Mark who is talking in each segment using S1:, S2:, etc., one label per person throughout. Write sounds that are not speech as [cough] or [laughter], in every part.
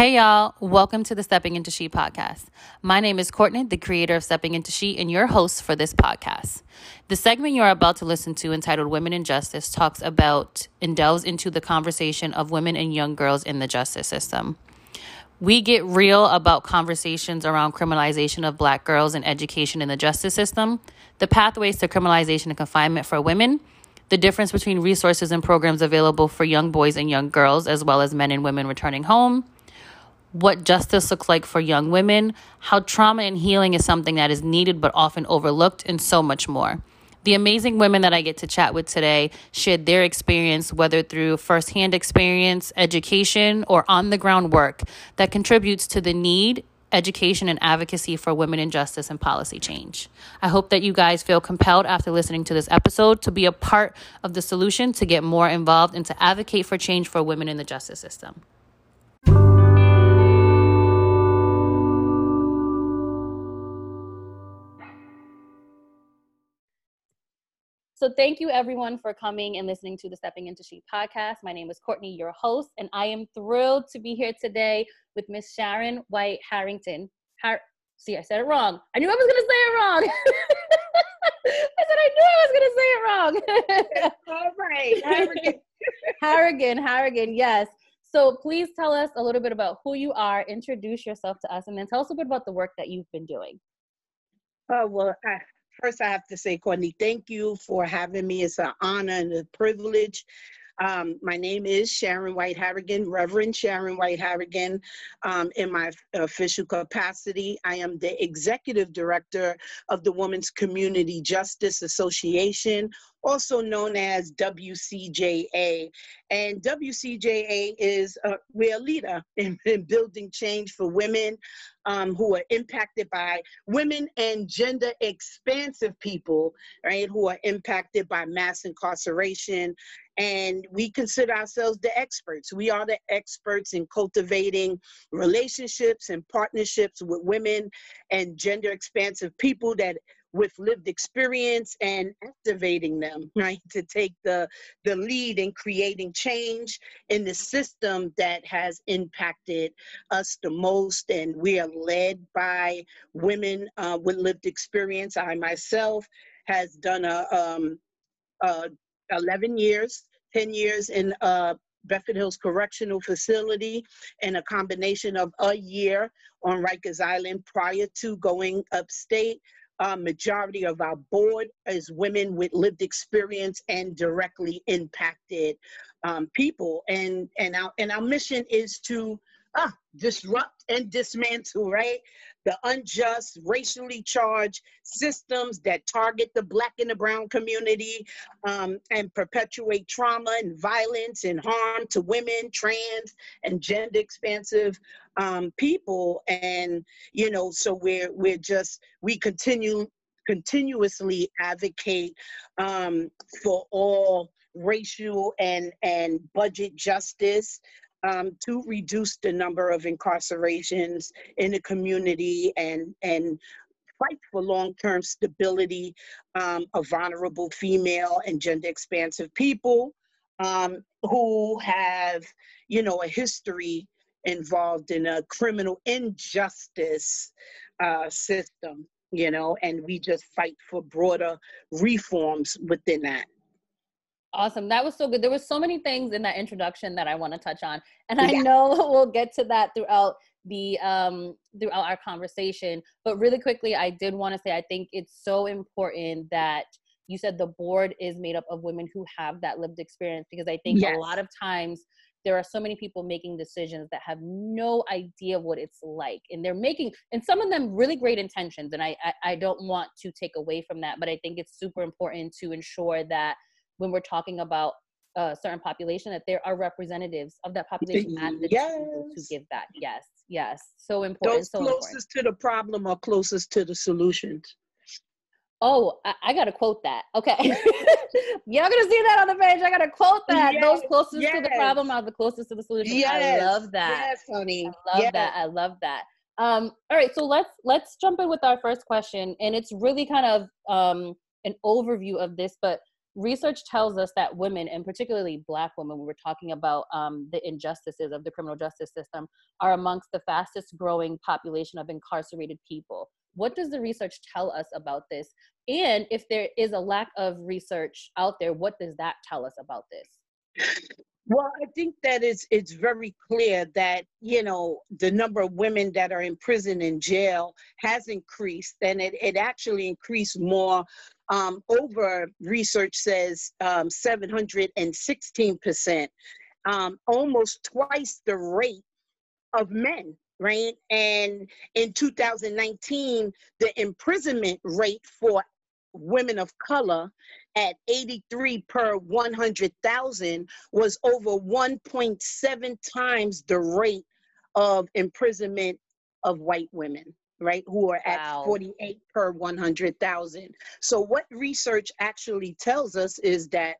S1: Hey y'all, welcome to the Stepping Into She podcast. My name is Courtney, the creator of Stepping Into She, and your host for this podcast. The segment you're about to listen to, entitled Women in Justice, talks about and delves into the conversation of women and young girls in the justice system. We get real about conversations around criminalization of black girls and education in the justice system, the pathways to criminalization and confinement for women, the difference between resources and programs available for young boys and young girls, as well as men and women returning home what justice looks like for young women, how trauma and healing is something that is needed but often overlooked, and so much more. The amazing women that I get to chat with today shared their experience, whether through firsthand experience, education, or on the ground work that contributes to the need, education, and advocacy for women in justice and policy change. I hope that you guys feel compelled after listening to this episode to be a part of the solution to get more involved and to advocate for change for women in the justice system. So thank you everyone for coming and listening to the Stepping Into She podcast. My name is Courtney, your host, and I am thrilled to be here today with Miss Sharon White Harrington. Har- See, I said it wrong. I knew I was gonna say it wrong. [laughs] I said I knew I was gonna say it wrong. [laughs]
S2: All right, Harrigan. [laughs]
S1: Harrigan, Harrigan, yes. So please tell us a little bit about who you are, introduce yourself to us, and then tell us a bit about the work that you've been doing.
S2: Oh well, I, first I have to say, Courtney, thank you for having me. It's an honor and a privilege. Um, my name is Sharon White Harrigan, Reverend Sharon White Harrigan. Um, in my official capacity, I am the executive director of the Women's Community Justice Association, also known as WCJA. And WCJA is uh, we're a leader [laughs] in, in, building change for women um, who are impacted by women and gender expansive people, right, who are impacted by mass incarceration. And we consider ourselves the experts. We are the experts in cultivating relationships and partnerships with women and gender expansive people that with lived experience and activating them right to take the the lead in creating change in the system that has impacted us the most and we are led by women uh, with lived experience i myself has done a, um, 11 years 10 years in uh, Bedford Hills Correctional Facility and a combination of a year on Rikers Island prior to going upstate uh, majority of our board is women with lived experience and directly impacted um, people. And and our and our mission is to ah, disrupt and dismantle, right? The unjust, racially charged systems that target the black and the brown community um, and perpetuate trauma and violence and harm to women, trans, and gender expansive um, people. And, you know, so we're, we're just, we continue continuously advocate um, for all racial and, and budget justice um, to reduce the number of incarcerations in the community and, and fight for long-term stability um, of vulnerable female and gender expansive people um, who have, you know, a history involved in a criminal injustice uh, system, you know, and we just fight for broader reforms within that.
S1: Awesome. That was so good. There were so many things in that introduction that I want to touch on. And I yeah. know [laughs] we'll get to that throughout the um throughout our conversation. But really quickly, I did want to say I think it's so important that you said the board is made up of women who have that lived experience because I think yes. a lot of times there are so many people making decisions that have no idea what it's like and they're making and some of them really great intentions and I, I, I don't want to take away from that but i think it's super important to ensure that when we're talking about a certain population that there are representatives of that population at the yes. table to give that. Yes, yes, so important.
S2: Those
S1: so
S2: closest important. to the problem are closest to the solutions.
S1: Oh, I, I, gotta quote that. Okay, [laughs] y'all gonna see that on the page. I gotta quote that. Yes, Those closest yes. to the problem are the closest to the solution. Yes, I love that.
S2: Yes, honey.
S1: I love that. I love that. Um, all right, so let's let's jump in with our first question, and it's really kind of um, an overview of this, but research tells us that women, and particularly Black women, we were talking about um, the injustices of the criminal justice system, are amongst the fastest growing population of incarcerated people. What does the research tell us about this? And if there is a lack of research out there, what does that tell us about this?
S2: Well, I think that it's it's very clear that you know the number of women that are in prison and jail has increased, and it, it actually increased more. Um, over research says um, 716 percent, um, almost twice the rate of men right? And in 2019, the imprisonment rate for women of color at 83 per 100,000 was over 1.7 times the rate of imprisonment of white women right who are wow. at 48 per 100,000 so what research actually tells us is that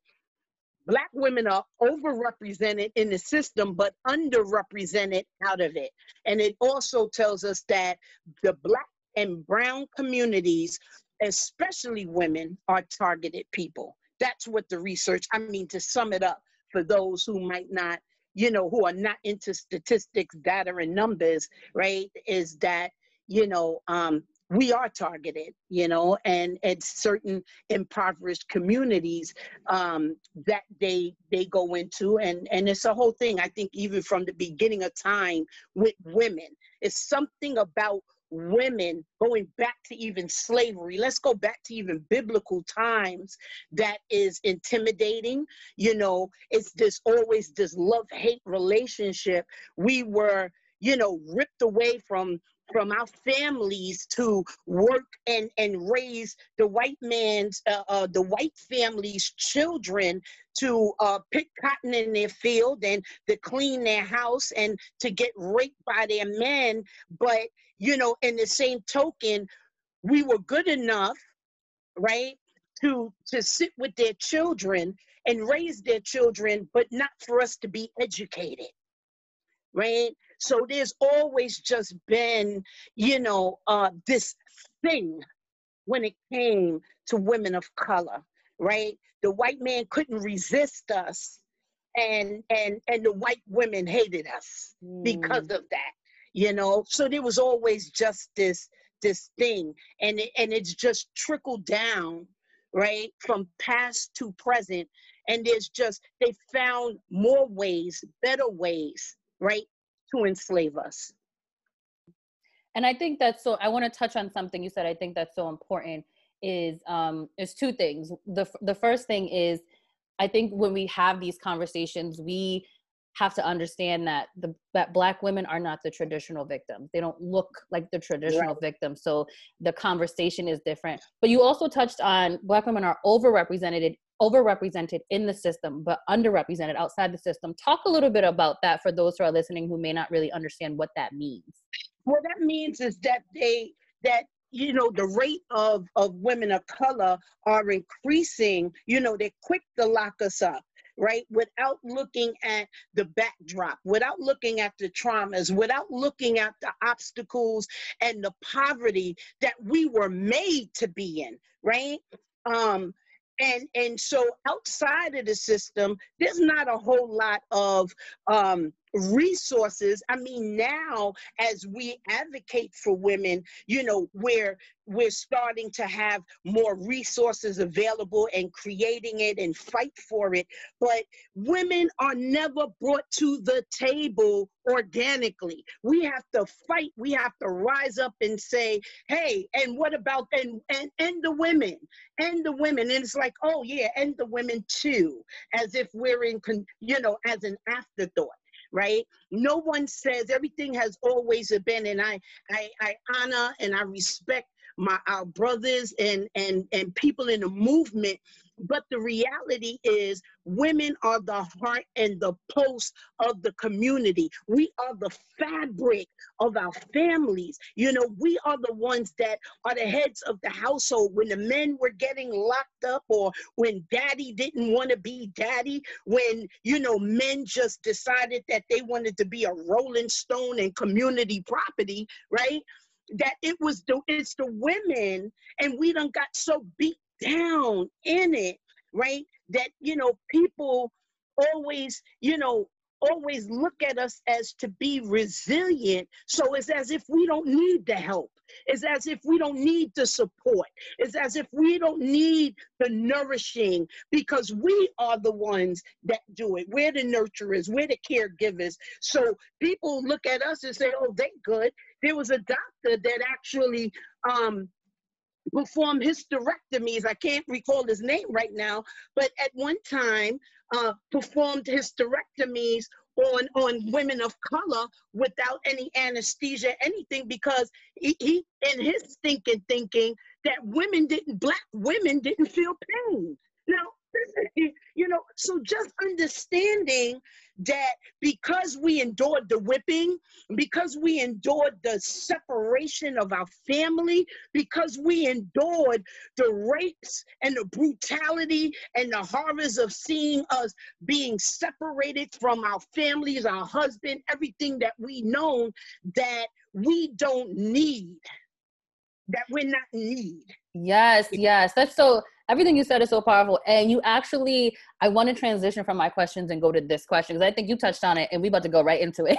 S2: black women are overrepresented in the system but underrepresented out of it. And it also tells us that the black and brown communities especially women are targeted people. That's what the research i mean to sum it up for those who might not you know who are not into statistics data and numbers right is that you know um, we are targeted, you know, and at certain impoverished communities um, that they they go into, and and it's a whole thing. I think even from the beginning of time with women, it's something about women going back to even slavery let's go back to even biblical times that is intimidating you know it's this always this love hate relationship we were you know ripped away from from our families to work and, and raise the white man's, uh, uh, the white family's children to uh, pick cotton in their field and to clean their house and to get raped by their men. But, you know, in the same token, we were good enough, right, to, to sit with their children and raise their children, but not for us to be educated, right? So there's always just been, you know, uh, this thing when it came to women of color, right? The white man couldn't resist us, and and and the white women hated us mm. because of that, you know. So there was always just this this thing, and it, and it's just trickled down, right, from past to present. And there's just they found more ways, better ways, right, to enslave us.
S1: And I think that's so. I want to touch on something you said. I think that's so important. Is um, is two things. the The first thing is, I think when we have these conversations, we have to understand that the that black women are not the traditional victims they don't look like the traditional right. victims so the conversation is different but you also touched on black women are overrepresented overrepresented in the system but underrepresented outside the system talk a little bit about that for those who are listening who may not really understand what that means
S2: what that means is that they that you know the rate of of women of color are increasing you know they're quick to lock us up right? Without looking at the backdrop, without looking at the traumas, without looking at the obstacles and the poverty that we were made to be in, right? Um, and and so outside of the system there's not a whole lot of um, resources. I mean now as we advocate for women you know where we're starting to have more resources available and creating it and fight for it. But women are never brought to the table organically. We have to fight. We have to rise up and say hey and what about and and, and the women? And the women. And it's like oh yeah and the women too. As if we're in con- you know as an afterthought right? No one says everything has always been, and I, I, I honor and I respect my our brothers and and and people in the movement but the reality is, women are the heart and the pulse of the community. We are the fabric of our families. You know, we are the ones that are the heads of the household. When the men were getting locked up, or when daddy didn't want to be daddy, when, you know, men just decided that they wanted to be a rolling stone and community property, right? that it was the it's the women and we done got so beat down in it right? That, you know, people always, you know, always look at us as to be resilient. So it's as if we don't need the help. It's as if we don't need the support. It's as if we don't need the nourishing because we are the ones that do it. We're the nurturers, we're the caregivers. So people look at us and say, oh, they good. There was a doctor that actually um, performed hysterectomies. I can't recall his name right now, but at one time uh, performed hysterectomies on on women of color without any anesthesia, anything, because he, he in his thinking thinking that women didn't black women didn't feel pain. Now [laughs] you know, so just understanding that because we endured the whipping, because we endured the separation of our family, because we endured the rapes and the brutality and the horrors of seeing us being separated from our families, our husband, everything that we know that we don't need, that we're not need.
S1: Yes, yes. That's so everything you said is so powerful. And you actually, I want to transition from my questions and go to this question because I think you touched on it and we about to go right into it.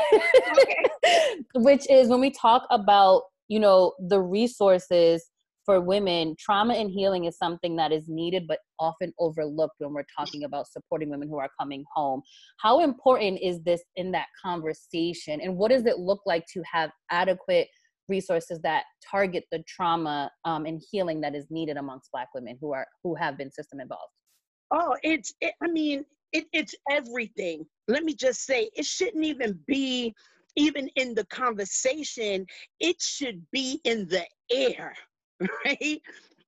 S1: Okay. [laughs] Which is when we talk about, you know, the resources for women, trauma and healing is something that is needed but often overlooked when we're talking about supporting women who are coming home. How important is this in that conversation? And what does it look like to have adequate resources that target the trauma um, and healing that is needed amongst black women who are who have been system involved.
S2: Oh it's it, i mean it, it's everything. Let me just say it shouldn't even be even in the conversation it should be in the air [laughs] right?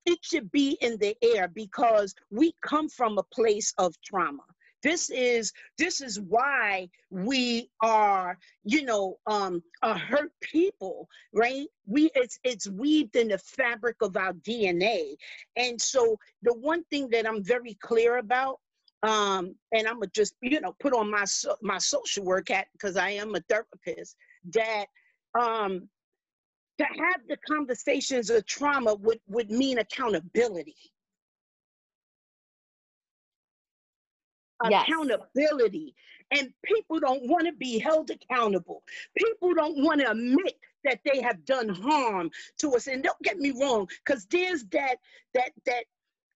S2: It should be in the air because we come from a place of trauma this is this is why we are you know um a hurt people right? We it's it's weaved in the fabric of our dna and so the one thing that i'm very clear about um and i'm gonna just you know put on my my social work hat because i am a therapist that um to have the conversations of trauma would would mean accountability yes. accountability. And people don't want to be held accountable. People don't want to admit that they have done harm to us. And don't get me wrong, because there's that that that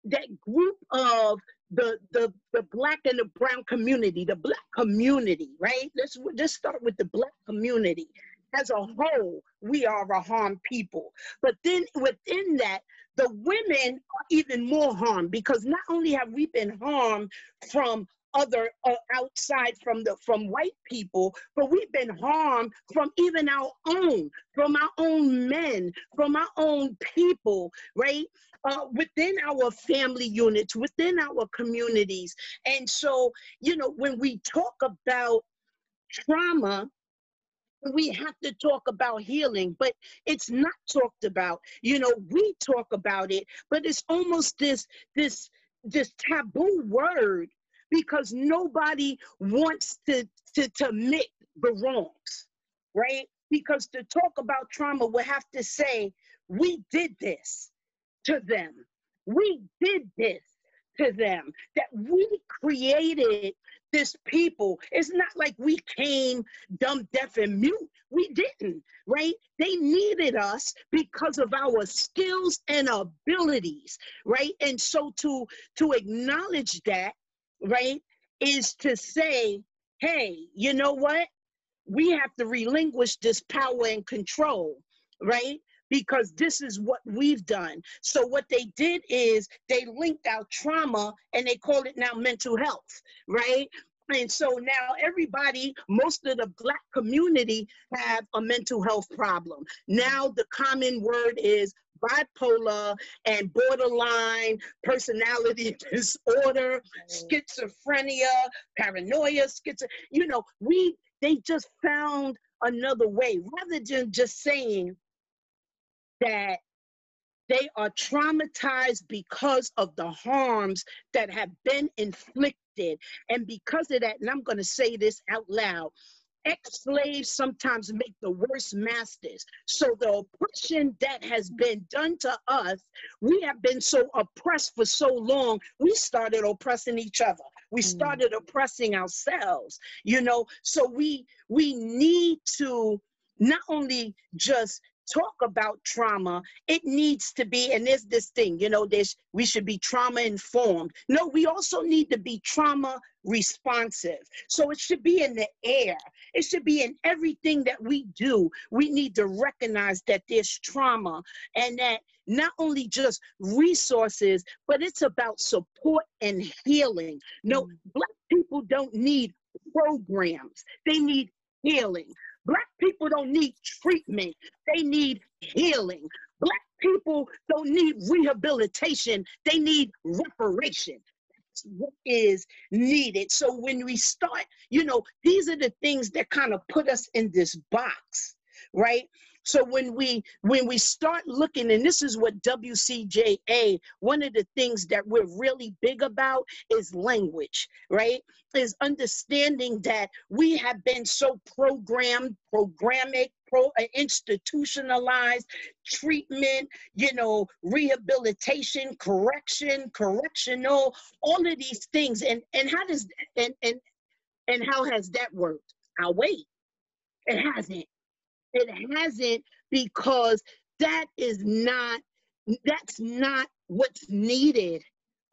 S2: that group of the the the black and the brown community, the black community, right? Let's just start with the black community. As a whole, we are a harmed people. But then within that, the women are even more harmed because not only have we been harmed from other uh, outside from the from white people but we've been harmed from even our own from our own men from our own people right uh, within our family units within our communities and so you know when we talk about trauma we have to talk about healing, but it's not talked about. You know, we talk about it, but it's almost this this this taboo word because nobody wants to, to, to admit the wrongs, right? Because to talk about trauma, we have to say, we did this to them. We did this to them, that we created this people. It's not like we came dumb, deaf, and mute. We didn't, right? They needed us because of our skills and abilities, right? And so to to acknowledge that right, is to say, hey, you know what? We have to relinquish this power and control, right? Because this is what we've done. So, what they did is they linked our trauma and they called it now mental health, right? And so now everybody, most of the black community have a mental health problem. Now the common word is bipolar and borderline personality [laughs] disorder, schizophrenia, paranoia, schizo, you know, we they just found another way rather than just saying that they are traumatized because of the harms that have been inflicted. And because of that, and I'm going to say this out loud ex-slaves sometimes make the worst masters. So the oppression that has been done to us, we have been so oppressed for so long, we started oppressing each other. We mm. started oppressing ourselves, you know. So we we need to not only just talk about trauma, it needs to be, and there's this thing, you know, there's we should be trauma informed. No, we also need to be trauma responsive. So it should be in the air. It should be in everything that we do. We need to recognize that there's trauma and that not only just resources, but it's about support and healing. No, mm. black people don't need programs. They need healing. Black people don't need treatment, they need healing. Black people don't need rehabilitation, they need reparation. That's what is needed. So when we start, you know, these are the things that kind of put us in this box, right? So when we when we start looking, and this is what WCJA, one of the things that we're really big about is language, right? Is understanding that we have been so programmed, programmatic, pro uh, institutionalized treatment, you know, rehabilitation, correction, correctional, all of these things. And and how does and and and how has that worked? I'll wait. It hasn't. It hasn't because that is not that's not what's needed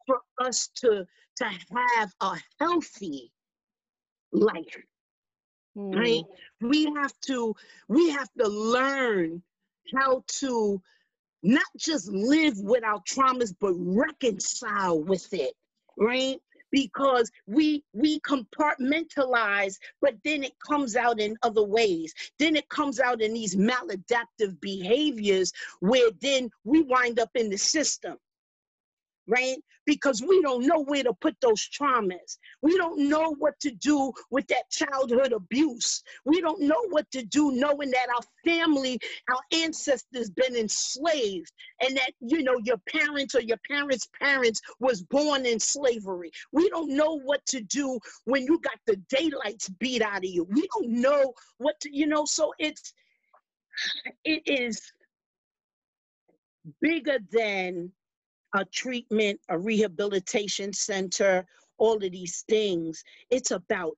S2: for us to to have a healthy life mm. right we have to we have to learn how to not just live with our traumas but reconcile with it right because we we compartmentalize but then it comes out in other ways then it comes out in these maladaptive behaviors where then we wind up in the system right? Because we don't know where to put those traumas. We don't know what to do with that childhood abuse. We don't know what to do knowing that our family, our ancestors been enslaved and that, you know, your parents or your parents' parents was born in slavery. We don't know what to do when you got the daylights beat out of you. We don't know what to, you know, so it's, it is bigger than a treatment, a rehabilitation center, all of these things. It's about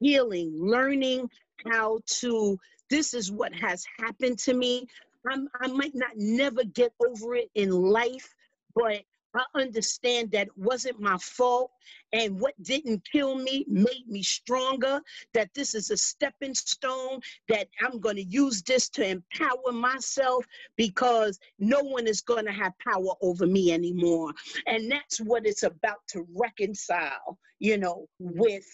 S2: healing, learning how to, this is what has happened to me. I'm, I might not never get over it in life, but I understand that it wasn't my fault. And what didn't kill me made me stronger. That this is a stepping stone, that I'm going to use this to empower myself because no one is going to have power over me anymore. And that's what it's about to reconcile, you know, with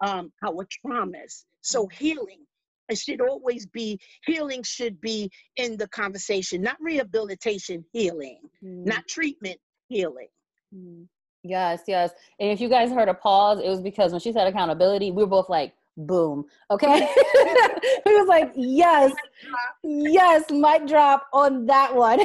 S2: um, our traumas. So healing it should always be healing should be in the conversation not rehabilitation healing mm. not treatment healing.
S1: Mm. Yes, yes. And if you guys heard a pause, it was because when she said accountability, we were both like, boom. Okay. [laughs] we was like, yes, yes, mic drop on that one.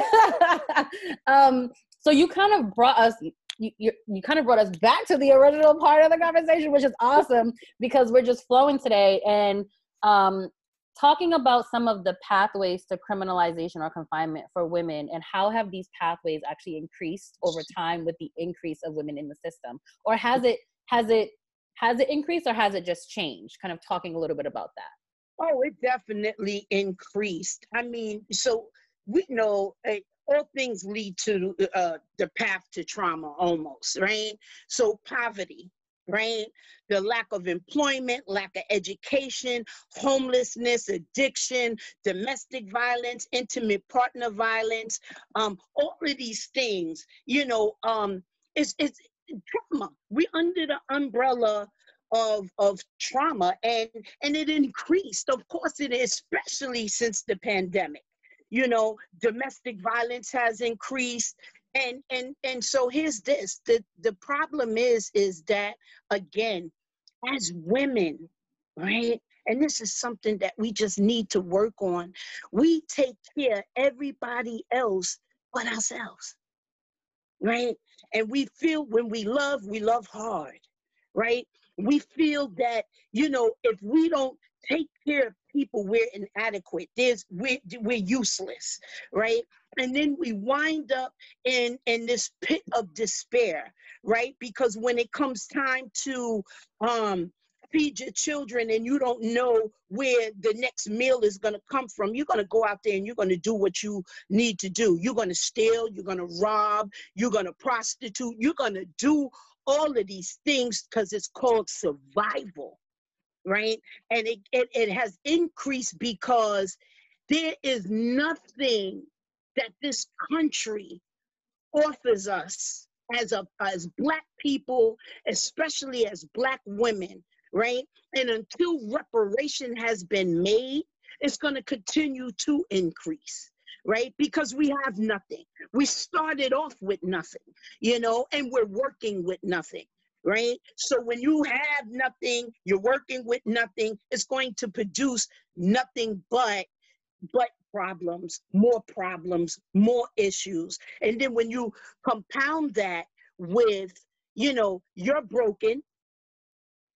S1: [laughs] um, so you kind of brought us you, you, you kind of brought us back to the original part of the conversation, which is awesome because we're just flowing today. And um, talking about some of the pathways to criminalization or confinement for women and how have these pathways actually increased over time with the increase of women in the system? Or has it has it has it increased or has it just changed? Kind of talking a little bit about that.
S2: Oh it definitely increased. I mean so we know uh, all things lead to uh, the path to trauma almost right? So poverty right? The lack of employment, lack of education, homelessness, addiction, domestic violence, intimate partner violence, um, all of these things, you know, um, it's, it's trauma. We're under the umbrella of of trauma and and it increased of course it especially since the pandemic you know domestic violence has increased and and and so here's this the the problem is is that again as women right and this is something that we just need to work on we take care everybody else but ourselves right? And we feel when we love we love hard right? We feel that you know if we don't take care of people we're inadequate. There's we're, we're useless right and then we wind up in in this pit of despair right because when it comes time to um feed your children and you don't know where the next meal is going to come from you're going to go out there and you're going to do what you need to do you're going to steal you're going to rob you're going to prostitute you're going to do all of these things because it's called survival right? And it, it, it has increased because there is nothing that this country offers us as a as black people especially as black women right? And until reparation has been made it's going to continue to increase right? Because we have nothing. We started off with nothing you know and we're working with nothing right? So when you have nothing, you're working with nothing, it's going to produce nothing but but problems, more problems, more issues. And then when you compound that with, you know, you're broken,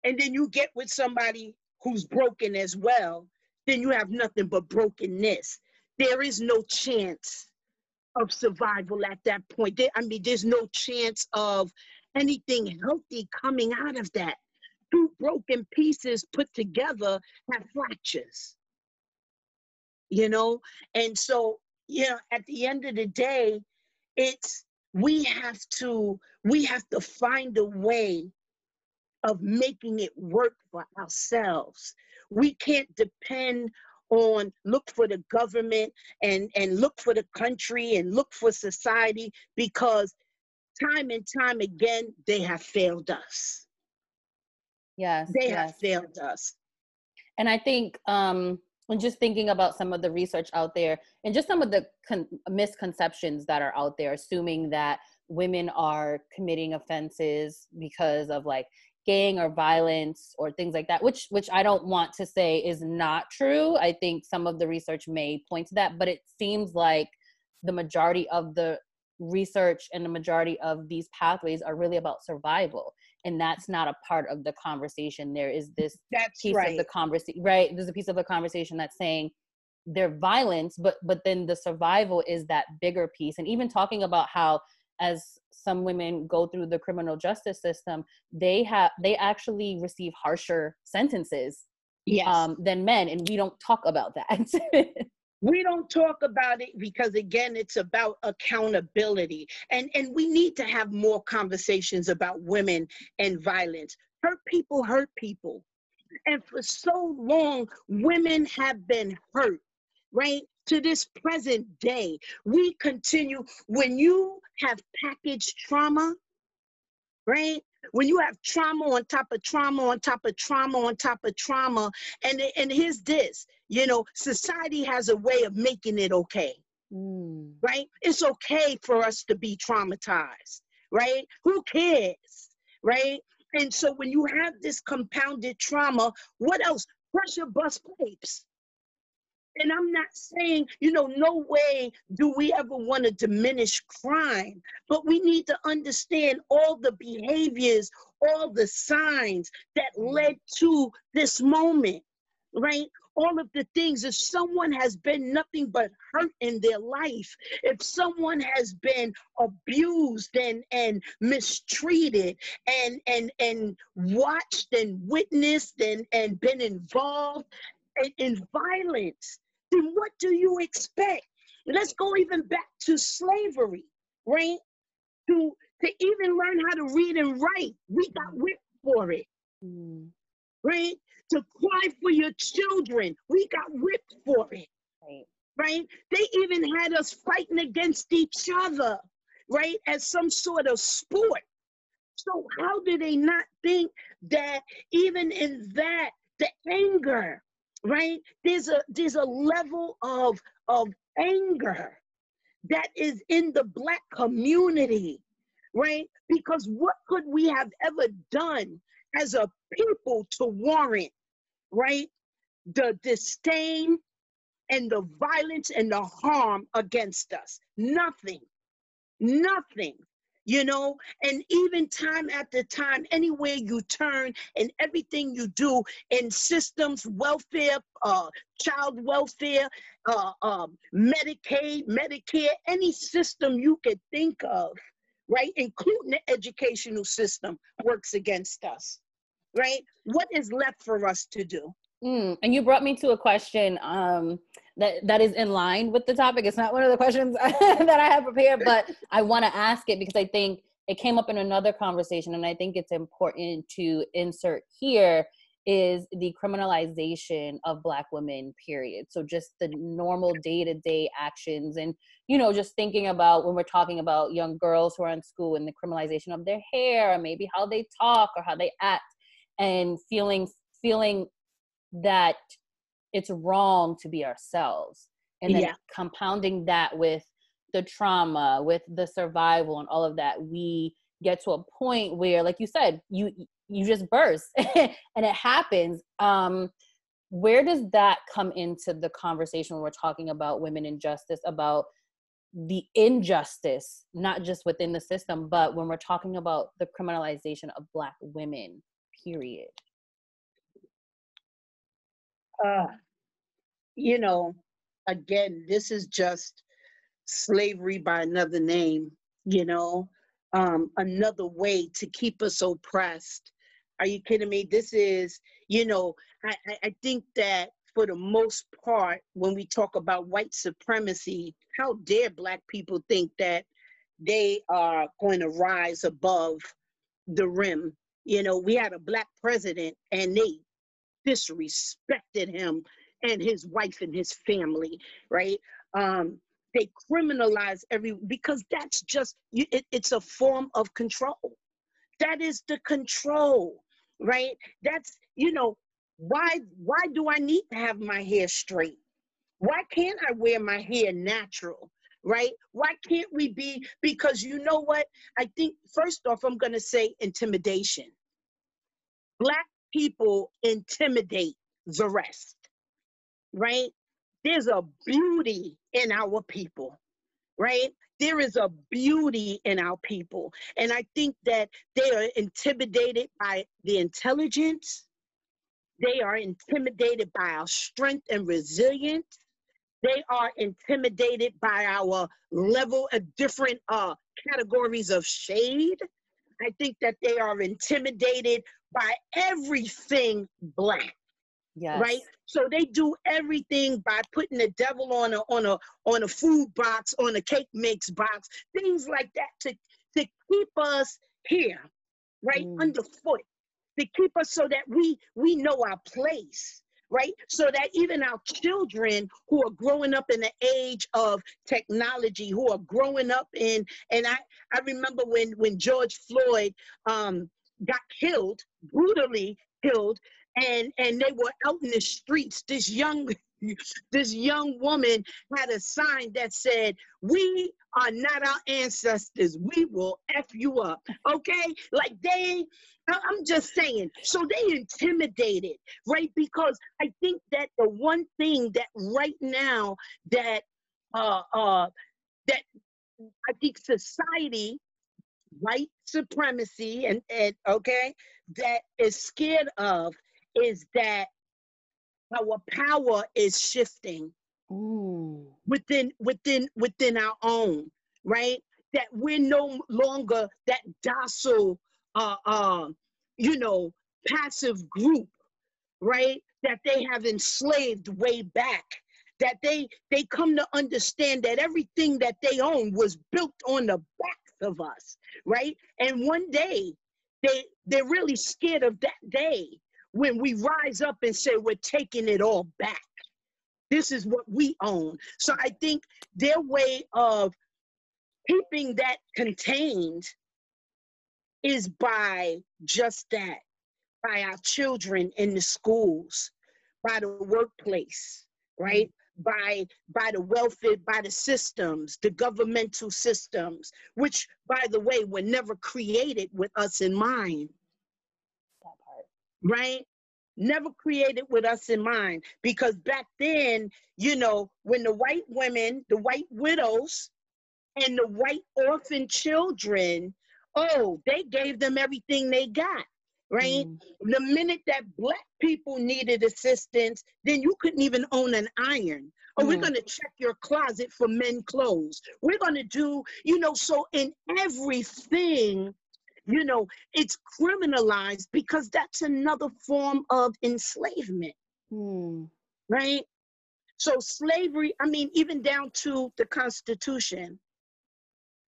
S2: and then you get with somebody who's broken as well, then you have nothing but brokenness. There is no chance of survival at that point. There, I mean, there's no chance of anything healthy coming out of that. Two broken pieces put together have fractures. You know, and so, you know, at the end of the day, it's we have to we have to find a way of making it work for ourselves. We can't depend on look for the government and and look for the country and look for society because time and time again, they have failed us.
S1: Yes.
S2: They
S1: yes.
S2: have failed us.
S1: And I think, um, when just thinking about some of the research out there and just some of the con- misconceptions that are out there, assuming that women are committing offenses because of like gang or violence or things like that which which i don't want to say is not true. I think some of the research may point to that but it seems like the majority of the research and the majority of these pathways are really about survival and that's not a part of the conversation there is this
S2: that's
S1: piece
S2: right.
S1: of the conversation right there's a piece of the conversation that's saying their violence but but then the survival is that bigger piece and even talking about how as some women go through the criminal justice system they have they actually receive harsher sentences
S2: yes.
S1: um, than men and we don't talk about that [laughs]
S2: we don't talk about it because again it's about accountability. And and we need to have more conversations about women and violence. Hurt people hurt people. And for so long women have been hurt right? To this present day. We continue when you have packaged trauma right? When you have trauma on top of trauma on top of trauma on top of trauma. And and here's this you know society has a way of making it okay mm. right? It's okay for us to be traumatized right? Who cares right? And so when you have this compounded trauma what else? Pressure bust pipes. And I'm not saying, you know, no way do we ever want to diminish crime, but we need to understand all the behaviors, all the signs that led to this moment, right? All of the things. If someone has been nothing but hurt in their life, if someone has been abused and, and mistreated and and and watched and witnessed and, and been involved in, in violence, then what do you expect? Let's go even back to slavery, right? To to even learn how to read and write, we got whipped for it, mm. right? To cry for your children, we got whipped for it, right? right? They even had us fighting against each other, right? As some sort of sport. So how do they not think that even in that, the anger, right? There's a there's a level of of anger that is in the black community, right? Because what could we have ever done as a people to warrant, right? The disdain and the violence and the harm against us. Nothing. Nothing. you know and even time after time anywhere you turn and everything you do in systems welfare uh, child welfare uh, um, medicaid medicare any system you could think of right including the educational system works against us right? What is left for us to do?
S1: Mm, and you brought me to a question um, that that is in line with the topic. It's not one of the questions [laughs] that I have prepared, but I want to ask it because I think it came up in another conversation, and I think it's important to insert here is the criminalization of black women period. So just the normal day-to-day actions and you know just thinking about when we're talking about young girls who are in school and the criminalization of their hair or maybe how they talk or how they act and feeling feeling that it's wrong to be ourselves. And then yeah. compounding that with the trauma with the survival and all of that we get to a point where like you said you you just burst [laughs] and it happens. Um where does that come into the conversation when we're talking about women injustice about the injustice not just within the system but when we're talking about the criminalization of black women period
S2: uh, you know, again, this is just slavery by another name, you know, um, another way to keep us oppressed. Are you kidding me? This is, you know, I, I think that for the most part, when we talk about white supremacy, how dare Black people think that they are going to rise above the rim? You know, we had a Black president and they disrespected him and his wife and his family, right? Um, they criminalize every because that's just it, it's a form of control. That is the control, right? That's you know why why do I need to have my hair straight? Why can't I wear my hair natural? Right? Why can't we be? Because you know what? I think first off, I'm gonna say intimidation. Black people intimidate the rest, right? There's a beauty in our people, right? There is a beauty in our people. And I think that they are intimidated by the intelligence, they are intimidated by our strength and resilience. They are intimidated by our level of different uh, categories of shade. I think that they are intimidated by everything black. Yes. Right? So they do everything by putting the devil on a on a on a food box, on a cake mix box, things like that to to keep us here, right? Mm. Underfoot. To keep us so that we we know our place right? So that even our children who are growing up in the age of technology, who are growing up in, and I, I remember when when George Floyd um, got killed, brutally killed, and and they were out in the streets. This young [laughs] this young woman had a sign that said, "We are not our ancestors. We will f you up." Okay, like they. I'm just saying. So they intimidated, right? Because I think that the one thing that right now that uh uh that I think society white supremacy and, and okay that is scared of is that our power is shifting Ooh. within within within our own right that we're no longer that docile uh uh you know passive group right that they have enslaved way back that they they come to understand that everything that they own was built on the backs of us, right? And one day they they're really scared of that day when we rise up and say we're taking it all back. This is what we own. So I think their way of keeping that contained is by just that, by our children in the schools, by the workplace, right? by by the welfare by the systems the governmental systems which by the way were never created with us in mind that part right never created with us in mind because back then you know when the white women the white widows And the white orphan children, oh, they gave them everything they got, right? Mm. The minute that black people needed assistance, then you couldn't even own an iron. Or oh, mm. we're going to check your closet for men clothes. We're going to do, you know, so in everything, you know, it's criminalized because that's another form of enslavement. Mm. Right? So slavery, I mean, even down to the Constitution,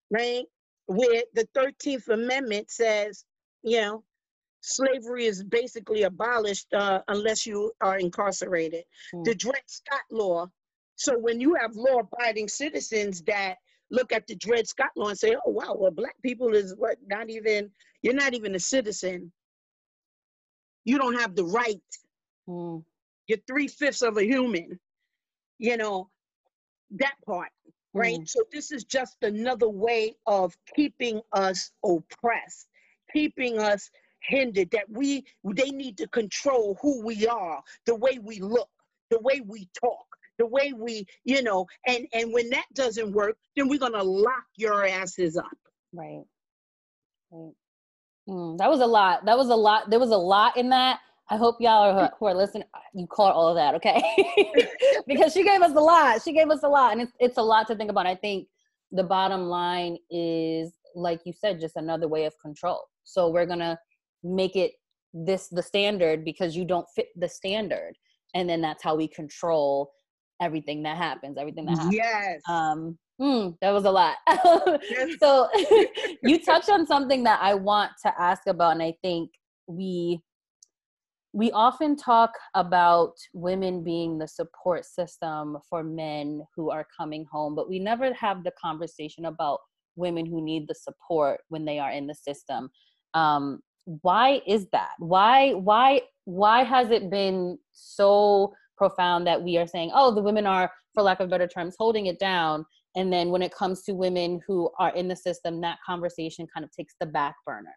S2: right? Where the 13th Amendment says, you know, slavery is basically abolished uh, unless you are incarcerated. Mm. The Dred Scott law. So when you have law-abiding citizens that look at the Dred Scott law and say, "Oh wow, well, black people is what? Not even you're not even a citizen. You don't have the right. Mm. You're three fifths of a human. You know that part right? Mm. So this is just another way of keeping us oppressed, keeping us hindered that we they need to control who we are, the way we look, the way we talk, the way we, you know, and and when that doesn't work, then we're gonna lock your asses up.
S1: Right. Right. Mm, that was a lot. That was a lot. There was a lot in that. I hope y'all are, who are listening, you caught all of that, okay? [laughs] because she gave us a lot. She gave us a lot, and it's it's a lot to think about. I think the bottom line is, like you said, just another way of control. So we're gonna make it this the standard because you don't fit the standard, and then that's how we control everything that happens. Everything that happens.
S2: Yes.
S1: Um. Mm, that was a lot. [laughs] so [laughs] you touched on something that I want to ask about, and I think we we often talk about women being the support system for men who are coming home, but we never have the conversation about women who need the support when they are in the system. Um, why is that? Why why why has it been so profound that we are saying, oh, the women are, for lack of better terms, holding it down, and then when it comes to women who are in the system, that conversation kind of takes the back burner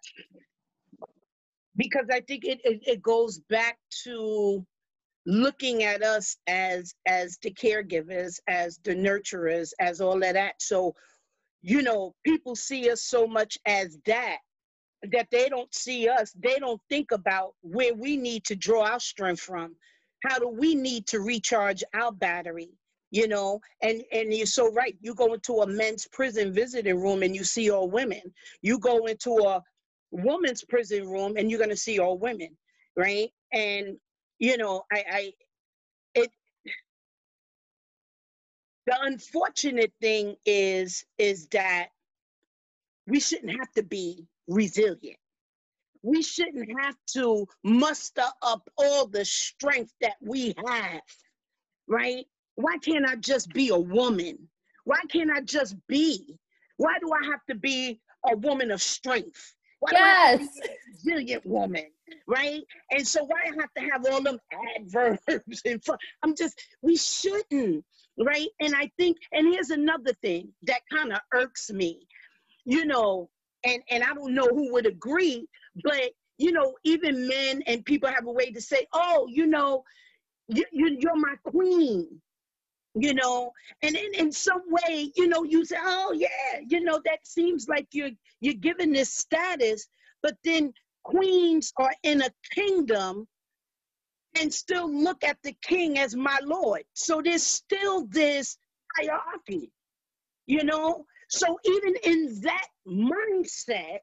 S2: because I think it, it, it goes back to looking at us as as the caregivers, as the nurturers, as all of that. So, you know, people see us so much as that that they don't see us. They don't think about where we need to draw our strength from. How do we need to recharge our battery? You know, and and you're so right. You go into a men's prison visiting room and you see all women. You go into a woman's prison room and you're going to see all women right and you know i i it the unfortunate thing is is that we shouldn't have to be resilient we shouldn't have to muster up all the strength that we have right why can't i just be a woman why can't i just be why do i have to be a woman of strength why yes. do I have to be a resilient woman? Right? And so why I have to have all them adverbs in front? I'm just, we shouldn't, right? And I think, and here's another thing that kind of irks me, you know, and, and I don't know who would agree, but you know, even men and people have a way to say, oh, you know, you, you, you're my queen you know? And in, in some way you know you say oh yeah you know that seems like you're you're given this status but then queens are in a kingdom and still look at the king as my lord. So there's still this hierarchy you know? So even in that mindset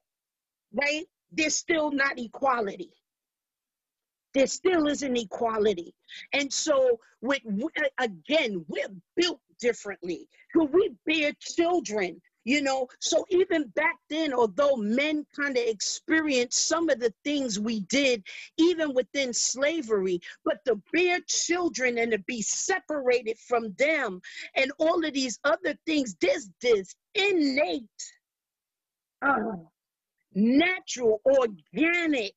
S2: right there's still not equality there still is an equality. And so, with, again, we're built differently. Could we bear children, you know. So even back then, although men kind of experienced some of the things we did, even within slavery, but to bear children and to be separated from them and all of these other things, this this innate, uh, natural, organic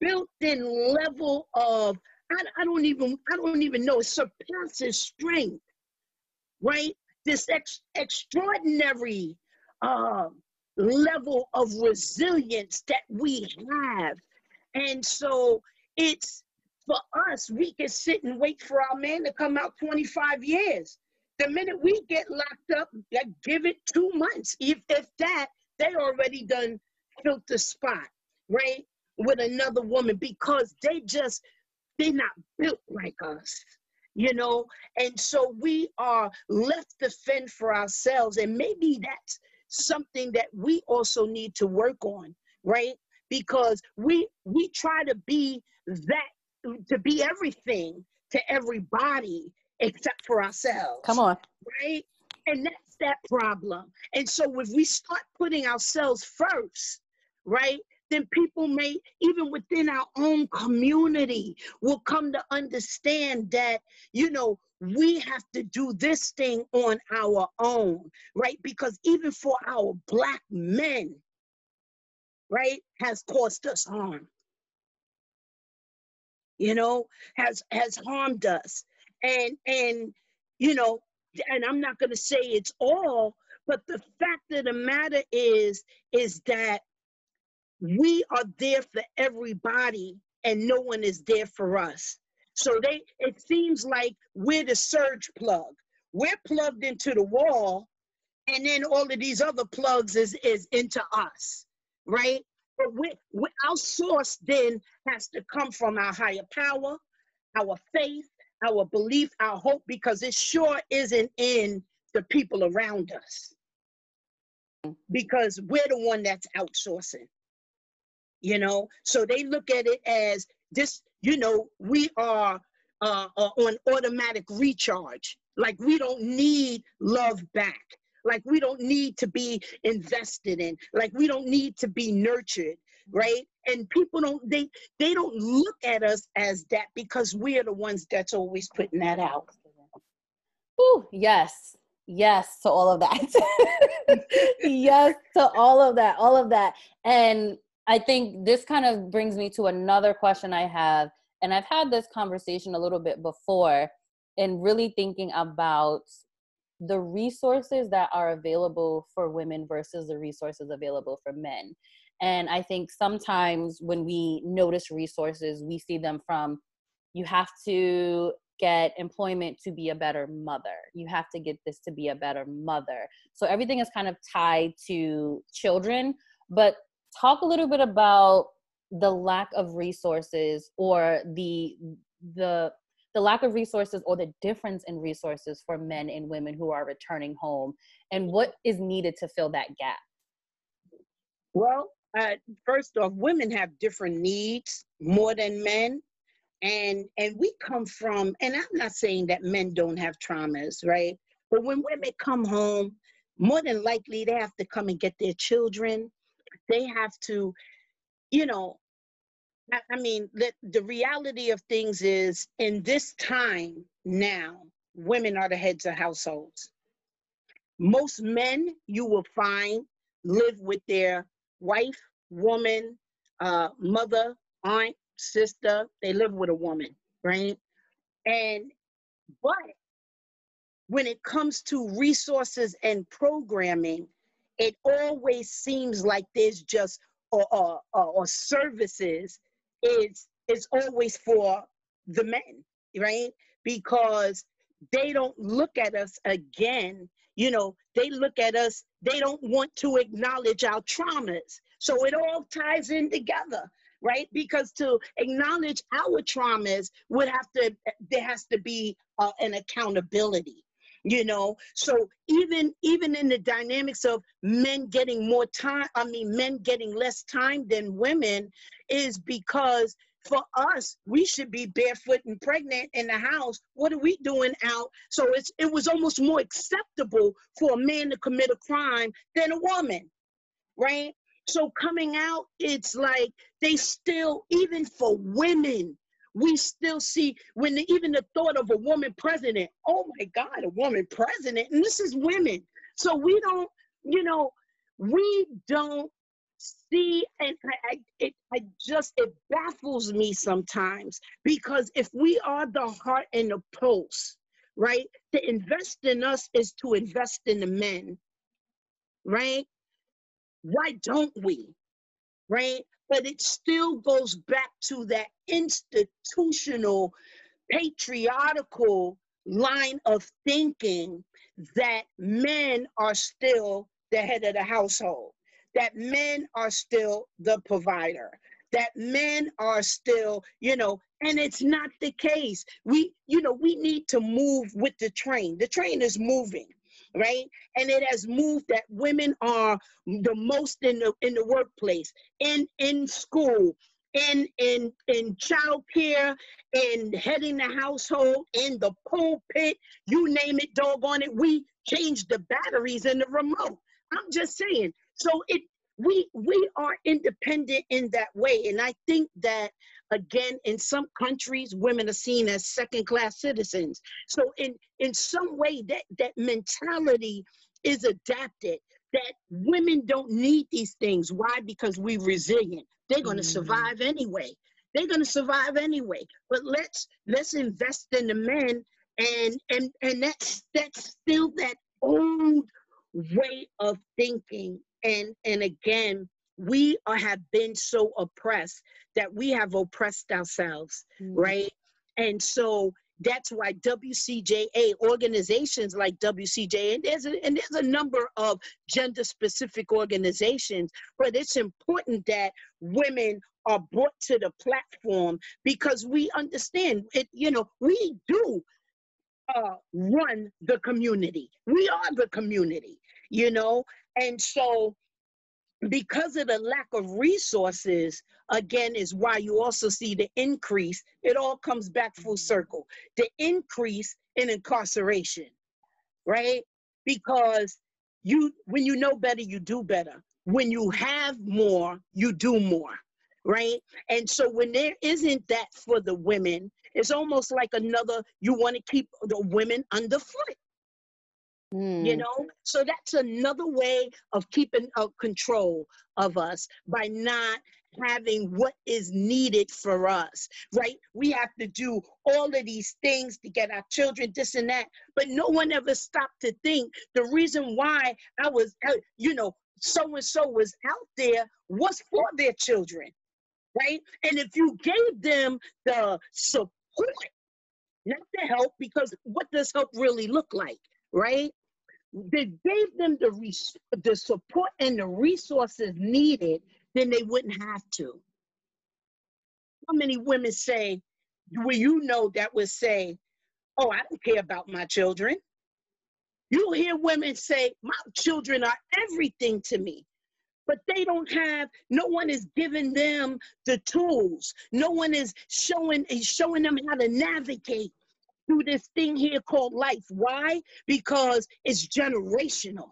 S2: built-in level of I, I don't even I don't even know it surpasses strength, right? This ex- extraordinary uh, level of resilience that we have, and so it's for us. We can sit and wait for our man to come out 25 years. The minute we get locked up, give it two months. If if that, they already done filled the spot, right? With another woman because they just they're not built like us you know? And so we are left to fend for ourselves and maybe that's something that we also need to work on right? Because we we try to be that to be everything to everybody except for ourselves
S1: come on.
S2: right? And that's that problem and so if we start putting ourselves first right then people may, even within our own community, will come to understand that, you know, we have to do this thing on our own, right? Because even for our black men, right, has caused us harm. You know, has has harmed us. And and you know, and I'm not gonna say it's all, but the fact of the matter is, is that we are there for everybody and no one is there for us. So they it seems like we're the surge plug. We're plugged into the wall, and then all of these other plugs is is into us, right? But we, we, our source then has to come from our higher power, our faith, our belief, our hope, because it sure isn't in the people around us. Because we're the one that's outsourcing you know? So they look at it as this you know we are uh, uh, on automatic recharge. Like we don't need love back. Like we don't need to be invested in. Like we don't need to be nurtured right and people don't they they don't look at us as that because we are the ones that's always putting that out
S1: Ooh, yes yes to all of that [laughs] yes to all of that all of that and I think this kind of brings me to another question I have. And I've had this conversation a little bit before, and really thinking about the resources that are available for women versus the resources available for men. And I think sometimes when we notice resources, we see them from you have to get employment to be a better mother. You have to get this to be a better mother. So everything is kind of tied to children, but talk a little bit about the lack of resources or the the the lack of resources or the difference in resources for men and women who are returning home and what is needed to fill that gap
S2: well uh, first off women have different needs more than men. And and we come from and i'm not saying that men don't have traumas right? But when women come home more than likely they have to come and get their children. They have to, you know, I, I mean, the, the reality of things is in this time now, women are the heads of households. Most men you will find live with their wife, woman, uh, mother, aunt, sister. They live with a woman, right? And but when it comes to resources and programming, it always seems like there's just or, or, or services is is always for the men, right? Because they don't look at us again. You know, they look at us, they don't want to acknowledge our traumas. So it all ties in together, right? Because to acknowledge our traumas would have to, there has to be uh, an accountability you know so even even in the dynamics of men getting more time i mean men getting less time than women is because for us we should be barefoot and pregnant in the house. What are we doing out? So it's it was almost more acceptable for a man to commit a crime than a woman right? So coming out it's like they still even for women we still see when the, even the thought of a woman president, oh my God, a woman president, and this is women. So we don't, you know, we don't see, and I, it, I just, it baffles me sometimes because if we are the heart and the pulse, right, to invest in us is to invest in the men, right? Why don't we? Right? but it still goes back to that institutional, patriarchal line of thinking that men are still the head of the household, that men are still the provider, that men are still, you know, and it's not the case. We, you know, we need to move with the train. The train is moving right and it has moved that women are the most in the in the workplace in in school in in in child care in heading the household in the pulpit you name it doggone it we changed the batteries in the remote i'm just saying so it we we are independent in that way. And i think that again in some countries women are seen as second class citizens. So in in some way that that mentality is adapted that women don't need these things. Why? Because we're resilient. They're going to mm-hmm. survive anyway. They're going to survive anyway. But let's let's invest in the men and and and that's that's still that old way of thinking and and again we are, have been so oppressed that we have oppressed ourselves mm. right? And so that's why WCJA organizations like WCJA and there's a, and there's a number of gender specific organizations but it's important that women are brought to the platform because we understand it you know we do uh, run the community. We are the community you know and so because of the lack of resources again is why you also see the increase. It all comes back full mm-hmm. circle. The increase in incarceration right? Because you when you know better you do better. When you have more you do more right? And so when there isn't that for the women it's almost like another you want to keep the women underfoot Mm. You know, so that's another way of keeping a control of us by not having what is needed for us, right? We have to do all of these things to get our children this and that, but no one ever stopped to think the reason why I was, uh, you know, so and so was out there was for their children, right? And if you gave them the support, not the help, because what does help really look like? Right? They gave them the res- the support and the resources needed, then they wouldn't have to. How many women say, well, you know, that would say, oh, I don't care about my children. You'll hear women say, my children are everything to me but they don't have no one is giving them the tools no one is showing is showing them how to navigate through this thing here called life. Why? Because it's generational.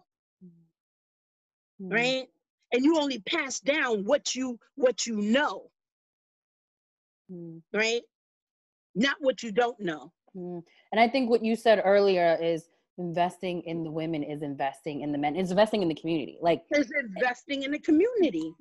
S2: Mm-hmm. Right? And you only pass down what you what you know. Mm-hmm. Right? Not what you don't know.
S1: Mm-hmm. And I think what you said earlier is investing in the women is investing in the men. Is investing in the community. Like
S2: is investing in the community.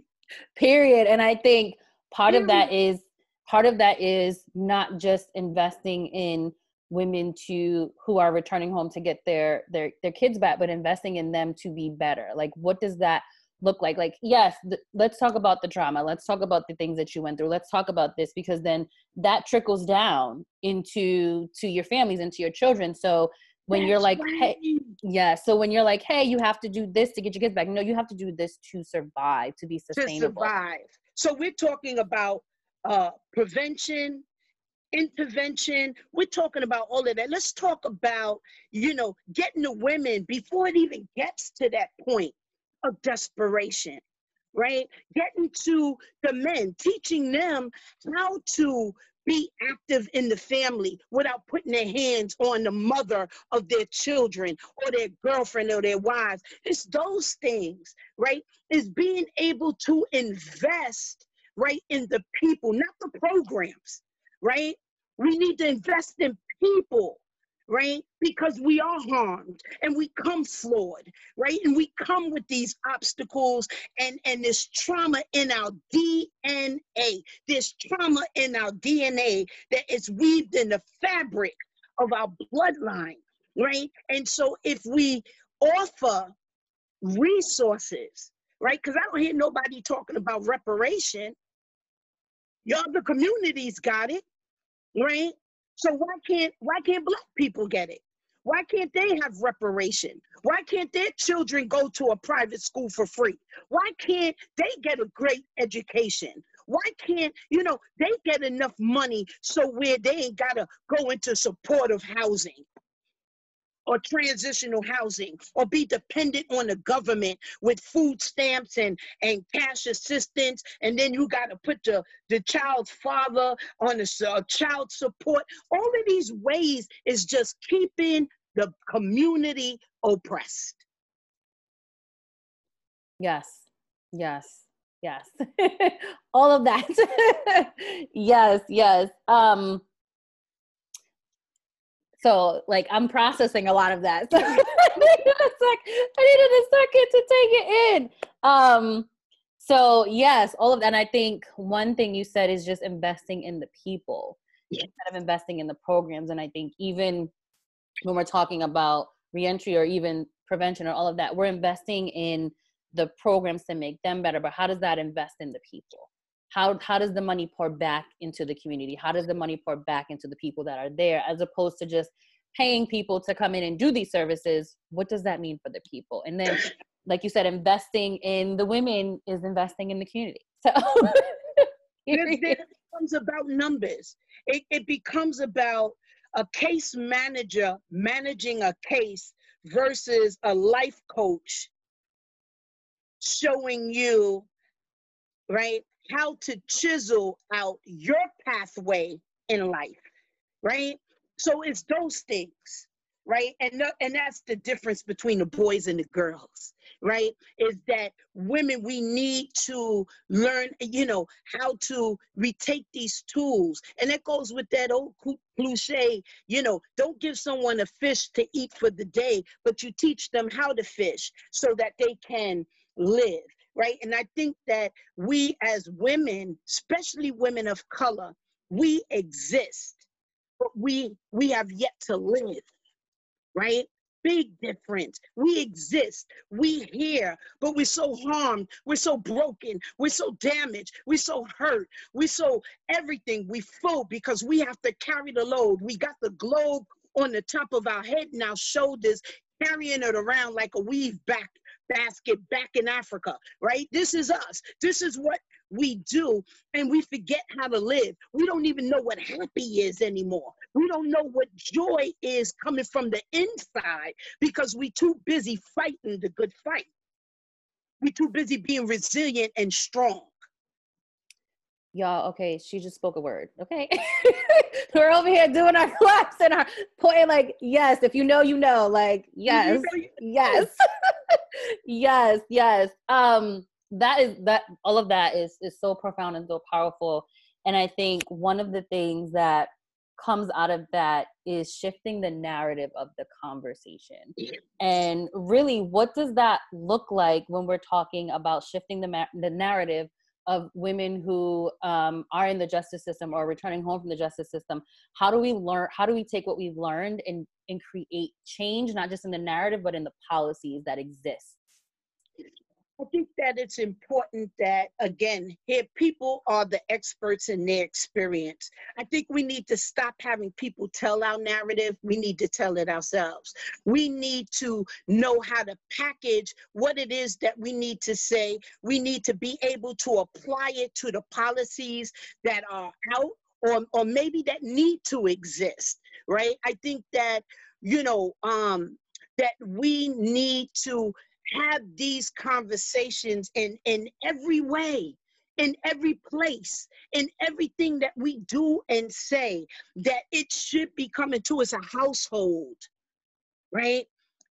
S1: Period. And I think part period. of that is part of that is not just investing in women to who are returning home to get their their their kids back but investing in them to be better. Like what does that look like? Like yes th- let's talk about the trauma. Let's talk about the things that you went through. Let's talk about this because then that trickles down into to your families into your children. So when That's you're like right. hey yeah so when you're like hey you have to do this to get your kids back. No you have to do this to survive to be sustainable.
S2: to survive. So we're talking about uh prevention intervention. We're talking about all of that. Let's talk about, you know, getting the women before it even gets to that point of desperation, right? Getting to the men, teaching them how to be active in the family without putting their hands on the mother of their children or their girlfriend or their wives. It's those things, right? Is being able to invest right in the people, not the programs, right? We need to invest in people, right? Because we are harmed and we come flawed, right? And we come with these obstacles and, and this trauma in our DNA, this trauma in our DNA that is weaved in the fabric of our bloodline, right? And so if we offer resources, right? Because I don't hear nobody talking about reparation. Y'all, the communities got it right? So why can't why can't black people get it? Why can't they have reparation? Why can't their children go to a private school for free? Why can't they get a great education? Why can't, you know, they get enough money so where they ain't got to go into supportive housing? Or transitional housing or be dependent on the government with food stamps and, and cash assistance. And then you got to put the, the child's father on a uh, child support. All of these ways is just keeping the community oppressed.
S1: Yes, yes, yes. [laughs] All of that. [laughs] yes, yes. Um, so like I'm processing a lot of that. [laughs] So I needed a sec. I needed a second to take it in. Um, so yes, all of that. And I think one thing you said is just investing in the people yeah. instead of investing in the programs. And I think even when we're talking about reentry or even prevention or all of that, we're investing in the programs to make them better. But how does that invest in the people? How how does the money pour back into the community? How does the money pour back into the people that are there as opposed to just paying people to come in and do these services? What does that mean for the people? And then [laughs] like you said investing in the women is investing in the community. [laughs] So [laughs]
S2: it becomes about numbers. It, it becomes about a case manager managing a case versus a life coach showing you right how to chisel out your pathway in life, right? So it's those things, right? And and that's the difference between the boys and the girls, right? Is that women we need to learn, you know, how to retake these tools, and that goes with that old cliche, you know, don't give someone a fish to eat for the day, but you teach them how to fish so that they can live right? And I think that we as women, especially women of color, we exist, but we we have yet to live, right? Big difference. We exist. We here, but we're so harmed. We're so broken. We're so damaged. We're so hurt. We're so everything. We full because we have to carry the load. We got the globe on the top of our head and our shoulders, carrying it around like a weave back basket back in Africa, right? This is us. This is what we do, and we forget how to live. We don't even know what happy is anymore. We don't know what joy is coming from the inside because we too busy fighting the good fight. We too busy being resilient and strong
S1: y'all okay she just spoke a word okay [laughs] we're over here doing our [laughs] claps and our point. like yes if you know you know like yes yes [laughs] yes yes um that is that all of that is is so profound and so powerful and i think one of the things that comes out of that is shifting the narrative of the conversation. And really, what does that look like when we're talking about shifting the, ma- the narrative of women who um, are in the justice system or returning home from the justice system how do we learn how do we take what we've learned and and create change not just in the narrative but in the policies that exist
S2: I think that it's important that, again, here people are the experts in their experience. I think we need to stop having people tell our narrative. We need to tell it ourselves. We need to know how to package what it is that we need to say. We need to be able to apply it to the policies that are out or, or maybe that need to exist, right? I think that, you know, um, that we need to have these conversations in, in every way, in every place, in everything that we do and say, that it should be coming to us a household, right?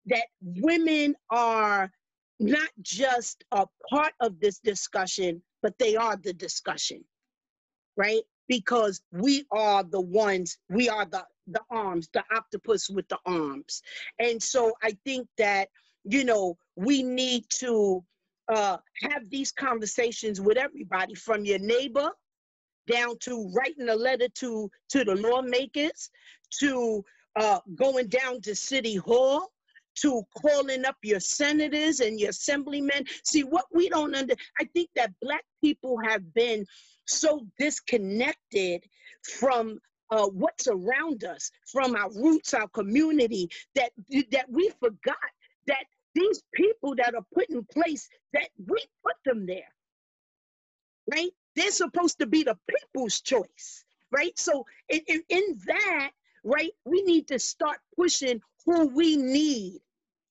S2: That women are not just a part of this discussion, but they are the discussion, right? Because we are the ones, we are the the arms, the octopus with the arms. And so I think that you know, we need to uh, have these conversations with everybody from your neighbor down to writing a letter to, to the lawmakers, to uh, going down to City Hall, to calling up your senators and your assemblymen. See, what we don't under, I think that Black people have been so disconnected from uh, what's around us from our roots, our community, that that we forgot that these people that are put in place that we put them there, right? They're supposed to be the people's choice, right? So in, in, in that, right, we need to start pushing who we need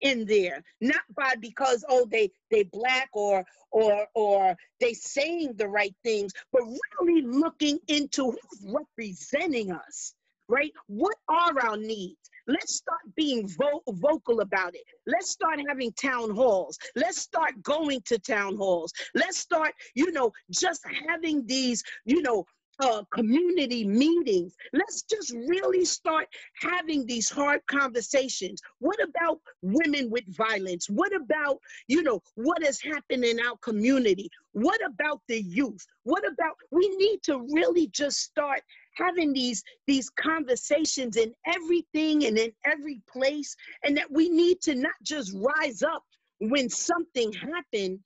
S2: in there not by because oh they they black or or or they saying the right things but really looking into who's representing us right what are our needs let's start being vo- vocal about it let's start having town halls let's start going to town halls let's start you know just having these you know uh, community meetings. Let's just really start having these hard conversations. What about women with violence? What about, you know, what has happened in our community? What about the youth? What about, we need to really just start having these these conversations in everything and in every place and that we need to not just rise up when something happened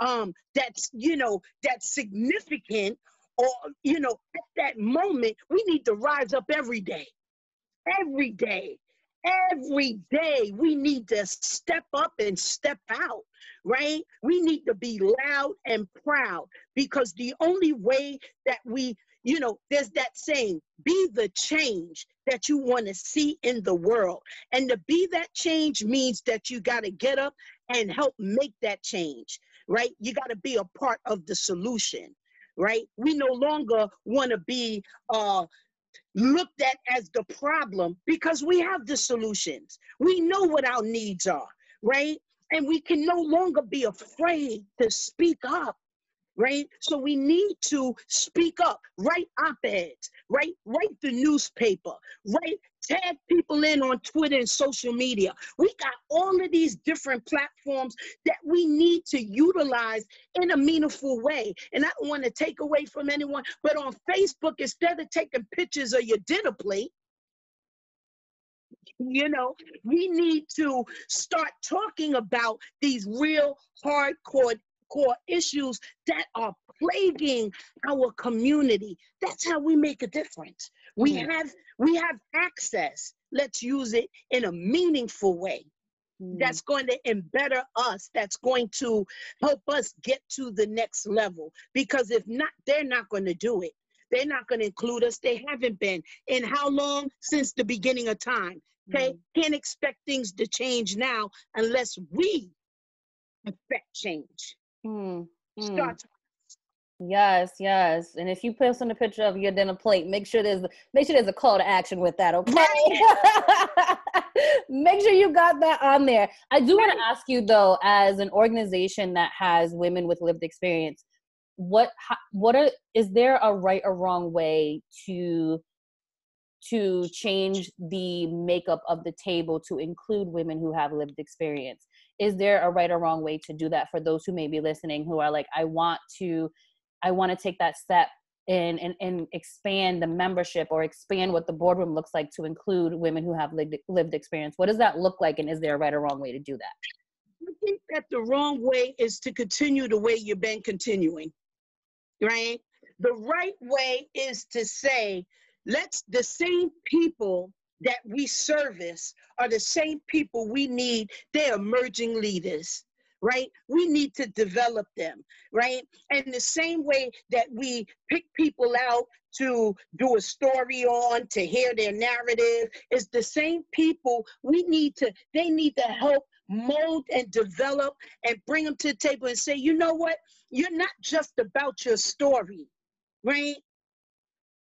S2: um that's you know that's significant or you know at that moment we need to rise up every day. Every day. Every day we need to step up and step out right? We need to be loud and proud because the only way that we you know there's that saying be the change that you want to see in the world and to be that change means that you got to get up and help make that change right you got to be a part of the solution right? We no longer want to be uh, looked at as the problem because we have the solutions. We know what our needs are, right? And we can no longer be afraid to speak up right? So we need to speak up, write op-eds, right? Write the newspaper, write, tag people in on Twitter and social media. We got all of these different platforms that we need to utilize in a meaningful way. And I don't want to take away from anyone, but on Facebook, instead of taking pictures of your dinner plate, you know, we need to start talking about these real hardcore core issues that are plaguing our community. That's how we make a difference. We mm. have we have access. Let's use it in a meaningful way. Mm. That's going to embetter us. That's going to help us get to the next level. Because if not, they're not going to do it. They're not going to include us. They haven't been. In how long? Since the beginning of time. Okay? Mm. Can't expect things to change now unless we affect change.
S1: Mm, mm. Yes, yes. And if you post on a picture of your dinner plate, make sure there's make sure there's a call to action with that, okay? [laughs] make sure you got that on there. I do want to ask you though, as an organization that has women with lived experience, what what are is there a right or wrong way to to change the makeup of the table to include women who have lived experience is there a right or wrong way to do that for those who may be listening who are like i want to i want to take that step and, and, and expand the membership or expand what the boardroom looks like to include women who have lived, lived experience? What does that look like and is there a right or wrong way to do that?
S2: I think that the wrong way is to continue the way you've been continuing right? The right way is to say let's the same people that we service are the same people we need. They're emerging leaders, right? We need to develop them, right? And the same way that we pick people out to do a story on, to hear their narrative, is the same people we need to, they need to help mold and develop and bring them to the table and say, you know what? You're not just about your story, right?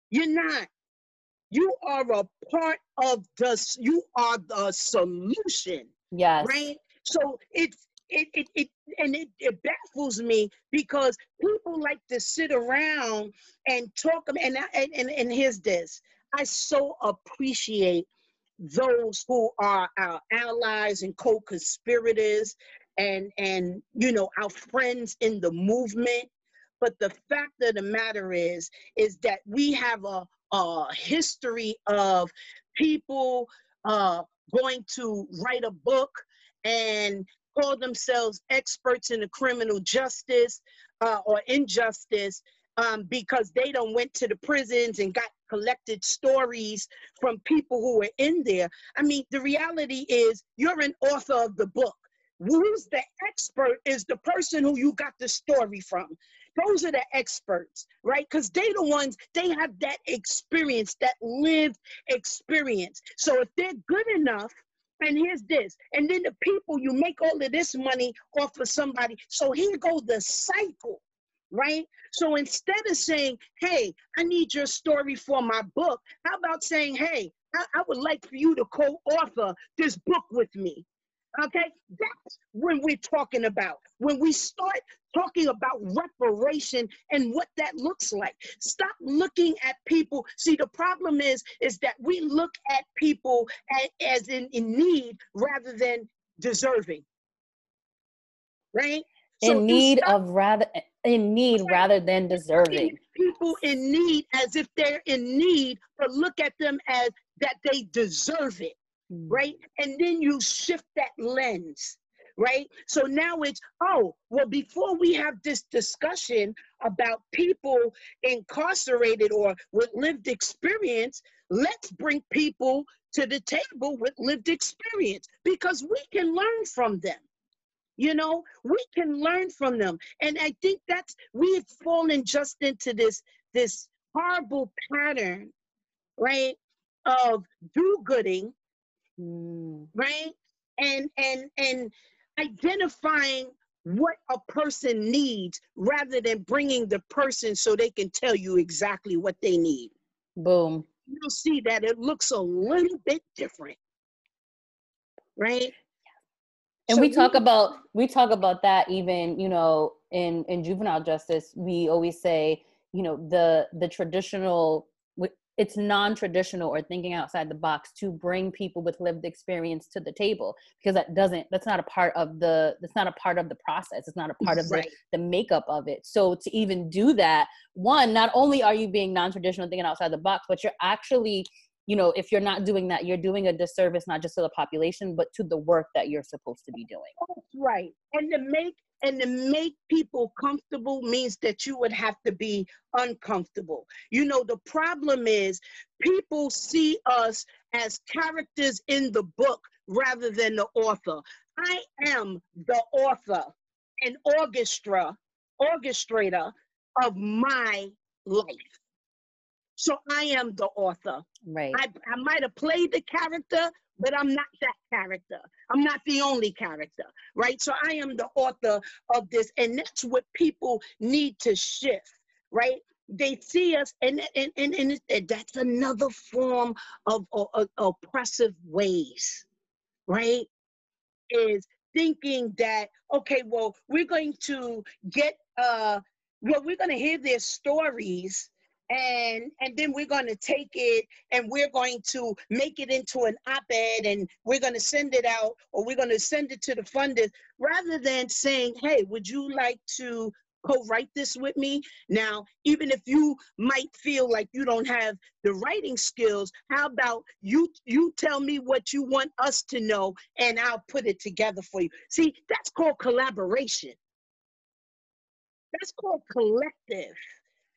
S2: You're not. You are a part of the, you are the solution.
S1: Yes.
S2: Right? So it's, it, it, it and it, it baffles me because people like to sit around and talk and and and, and here's this i so appreciate those who are our allies and co-conspirators and and you know our friends in the movement but the fact of the matter is is that we have a uh, history of people uh, going to write a book and call themselves experts in the criminal justice uh, or injustice um, because they don't went to the prisons and got collected stories from people who were in there. I mean, the reality is you're an author of the book. Who's the expert is the person who you got the story from. Those are the experts, right? Because they the ones, they have that experience, that lived experience. So if they're good enough, and here's this, and then the people, you make all of this money off of somebody. So here goes the cycle, right? So instead of saying, hey, I need your story for my book, how about saying, hey, I, I would like for you to co-author this book with me. Okay, that's when we're talking about. When we start talking about reparation and what that looks like. Stop looking at people. See, the problem is, is that we look at people as, in, in need rather than deserving. Right?
S1: in so need of rather in need right. rather than deserving.
S2: People in need as if they're in need, but look at them as that they deserve it. Mm. right? And then you shift that lens, right? So now it's, oh, well, before we have this discussion about people incarcerated or with lived experience, let's bring people to the table with lived experience because we can learn from them. You know, we can learn from them. And I think that's we've fallen just into this this horrible pattern, right? Of do-gooding mm. right? And and and identifying what a person needs rather than bringing the person so they can tell you exactly what they need.
S1: Boom.
S2: You'll see that it looks a little bit different. Right?
S1: And so we talk about we talk about that even, you know, in in juvenile justice, we always say, you know, the the traditional it's non-traditional or thinking outside the box to bring people with lived experience to the table because that doesn't that's not a part of the that's not a part of the process it's not a part of right. the, the makeup of it so to even do that one not only are you being non-traditional thinking outside the box but you're actually you know if you're not doing that you're doing a disservice not just to the population but to the work that you're supposed to be doing That's
S2: right and to make and to make people comfortable means that you would have to be uncomfortable. You know, the problem is people see us as characters in the book rather than the author. I am the author and orchestra, orchestrator of my life. So I am the author.
S1: Right.
S2: I, I might have played the character, but I'm not that character. I'm not the only character, right? So I am the author of this, and that's what people need to shift, right? They see us, and and and, and, that's another form of, of, of oppressive ways, right? Is thinking that okay, well, we're going to get uh, well, we're going to hear their stories and and then we're going to take it and we're going to make it into an op-ed and we're going to send it out or we're going to send it to the funders rather than saying hey would you like to co-write this with me? Now even if you might feel like you don't have the writing skills how about you you tell me what you want us to know and i'll put it together for you. See that's called collaboration. That's called collective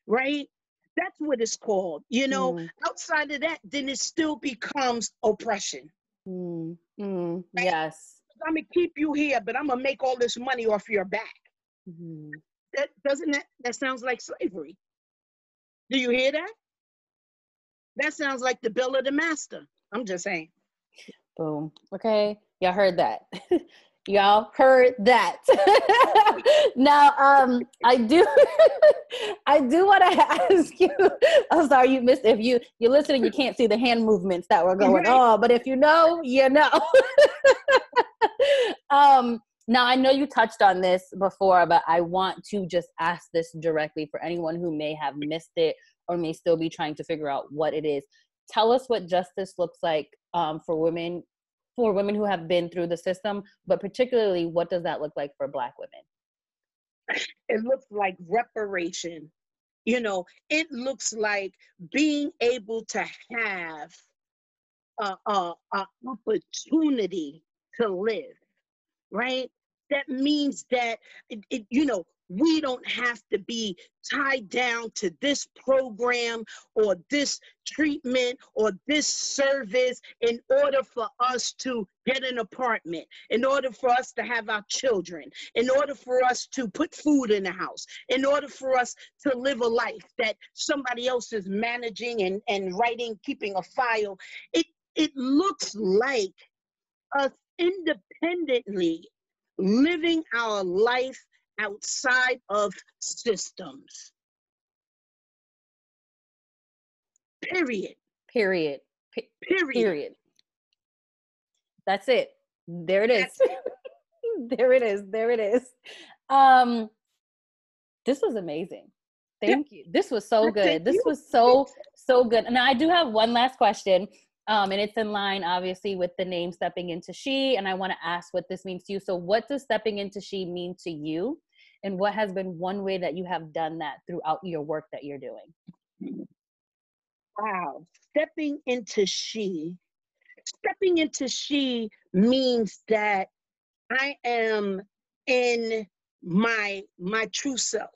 S2: right that's what it's called. You know, mm. outside of that, then it still becomes oppression.
S1: Mm. Mm. Right? Yes.
S2: I'm gonna keep you here, but I'm gonna make all this money off your back. Mm-hmm. That doesn't that that sounds like slavery. Do you hear that? That sounds like the bill of the master. I'm just saying.
S1: Boom. Okay. Y'all heard that. [laughs] y'all heard that. [laughs] Now um i do [laughs] i do want to ask you i'm sorry you missed if you you're listening you can't see the hand movements that were going on but if you know you know. [laughs] Um now i know you touched on this before but i want to just ask this directly for anyone who may have missed it or may still be trying to figure out what it is. Tell us what justice looks like um, for women for women who have been through the system, but particularly what does that look like for Black women?
S2: It looks like reparation. You know, it looks like being able to have a, opportunity to live, right? That means that, it, it, you know, we don't have to be tied down to this program or this treatment or this service in order for us to get an apartment, in order for us to have our children, in order for us to put food in the house, in order for us to live a life that somebody else is managing and, and writing, keeping a file. It, it looks like us independently living our life outside of systems. Period.
S1: Period.
S2: P- period.
S1: Period. That's it. There it is. [laughs] there it is. There it is. Um this was amazing. Thank yeah. you. This was so good. This was so so good. And I do have one last question. Um, and it's in line, obviously, with the name Stepping Into She. And I want to ask what this means to you. So, what does Stepping Into She mean to you? And what has been one way that you have done that throughout your work that you're doing?
S2: Wow. Stepping into She. Stepping into She means that I am in my my true self.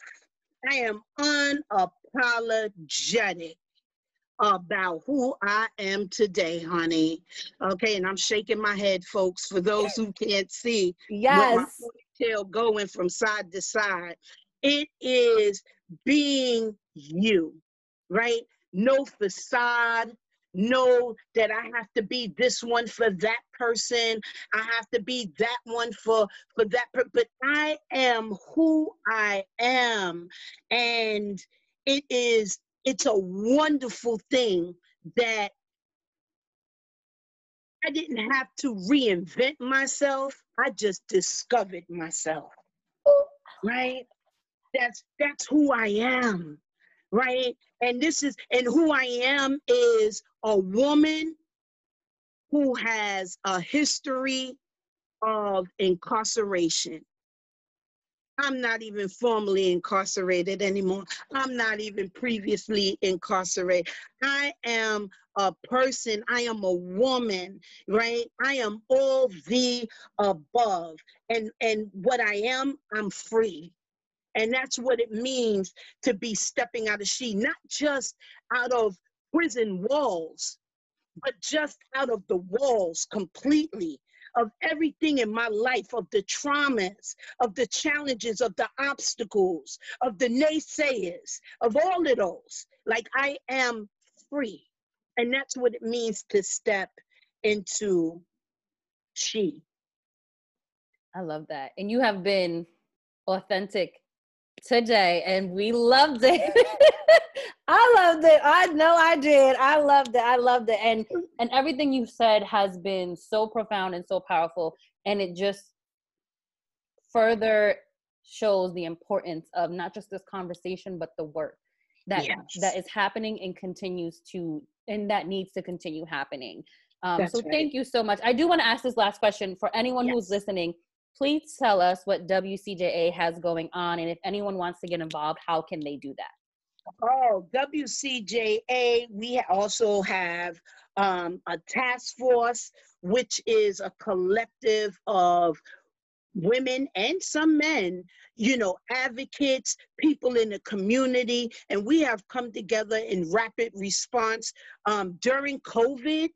S2: I am unapologetic about who I am today, honey. Okay, and I'm shaking my head, folks, for those who can't see.
S1: Yes.
S2: Ponytail going from side to side. It is being you, right? No facade. Know that I have to be this one for that person. I have to be that one for for that. Per- but I am who I am, and it is it's a wonderful thing that I didn't have to reinvent myself. I just discovered myself. Right? That's that's who I am. Right? And this is and who I am is a woman who has a history of incarceration. I'm not even formally incarcerated anymore. I'm not even previously incarcerated. I am a person, I am a woman, right? I am all the above. And and what I am, I'm free. And that's what it means to be stepping out of she, not just out of prison walls, but just out of the walls completely of everything in my life, of the traumas, of the challenges, of the obstacles, of the naysayers, of all of those. Like I am free. And that's what it means to step into she.
S1: I love that. And you have been authentic today and we loved it. [laughs] I loved it. I know I did. I loved it. I loved it. And and everything you said has been so profound and so powerful. And it just further shows the importance of not just this conversation, but the work that yes. that is happening and continues to and that needs to continue happening. Um, so right. thank you so much. I do want to ask this last question for anyone yes. who's listening. Please tell us what WCJA has going on, and if anyone wants to get involved, how can they do that?
S2: Oh, WCJA, we also have um, a task force, which is a collective of women and some men, you know, advocates, people in the community, and we have come together in rapid response um, during COVID.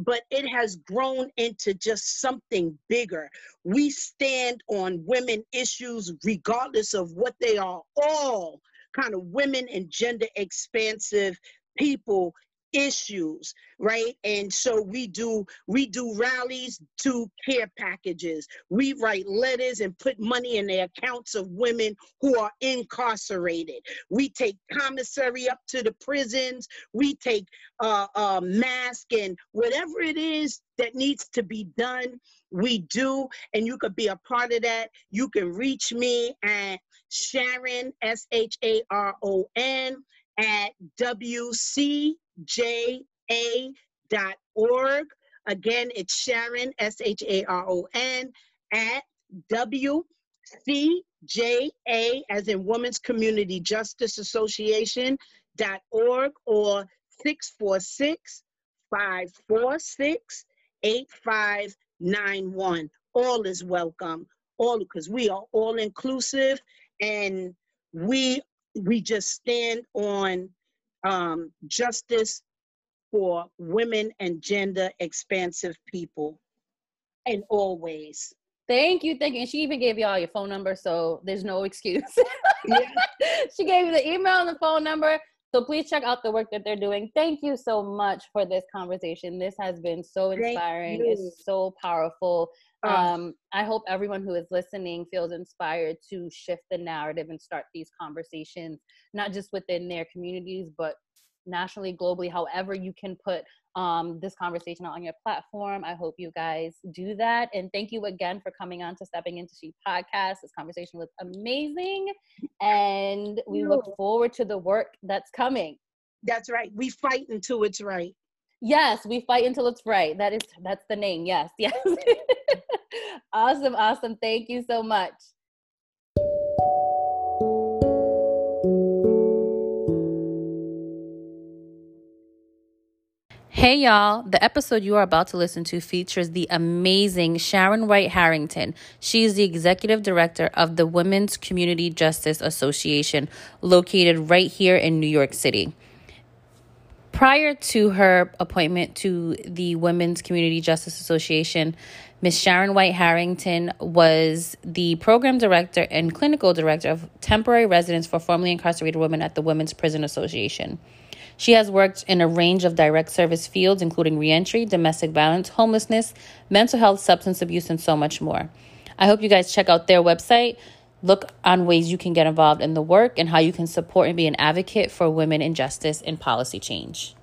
S2: But it has grown into just something bigger. We stand on women issues regardless of what they are, all kind of women and gender expansive people issues right? And so we do we do rallies to care packages. We write letters and put money in the accounts of women who are incarcerated. We take commissary up to the prisons. We take uh, uh mask and whatever it is that needs to be done we do. And you could be a part of that. You can reach me at sharon s-h-a-r-o-n at wcja.org. Again, it's Sharon, S H A R O N, at WCJA, as in Women's Community Justice Association.org or 646 546 8591. All is welcome. All because we are all inclusive and we we just stand on um, justice for women and gender expansive people in all ways.
S1: Thank you, thank you. And she even gave you all your phone number, so there's no excuse. yeah. [laughs] she gave you the email and the phone number. So please check out the work that they're doing. Thank you so much for this conversation. This has been so inspiring. It's so powerful. Uh, um, I hope everyone who is listening feels inspired to shift the narrative and start these conversations, not just within their communities, but nationally, globally, however you can put um, this conversation on your platform. I hope you guys do that. And thank you again for coming on to Stepping Into She podcast. This conversation was amazing. And we look forward to the work that's coming.
S2: That's right. We fight until it's right.
S1: Yes, we fight until it's right. That is that's the name. Yes, [laughs] yes. awesome, awesome. Thank you so much. Hey y'all, the episode you are about to listen to features the amazing Sharon White Harrington. She is the executive director of the Women's Community Justice Association, located right here in New York City. Prior to her appointment to the Women's Community Justice Association, Ms. Sharon White Harrington was the program director and clinical director of temporary residence for formerly incarcerated women at the Women's Prison Association. She has worked in a range of direct service fields, including reentry, domestic violence, homelessness, mental health, substance abuse, and so much more. I hope you guys check out their website. Look on ways you can get involved in the work and how you can support and be an advocate for women in justice and policy change.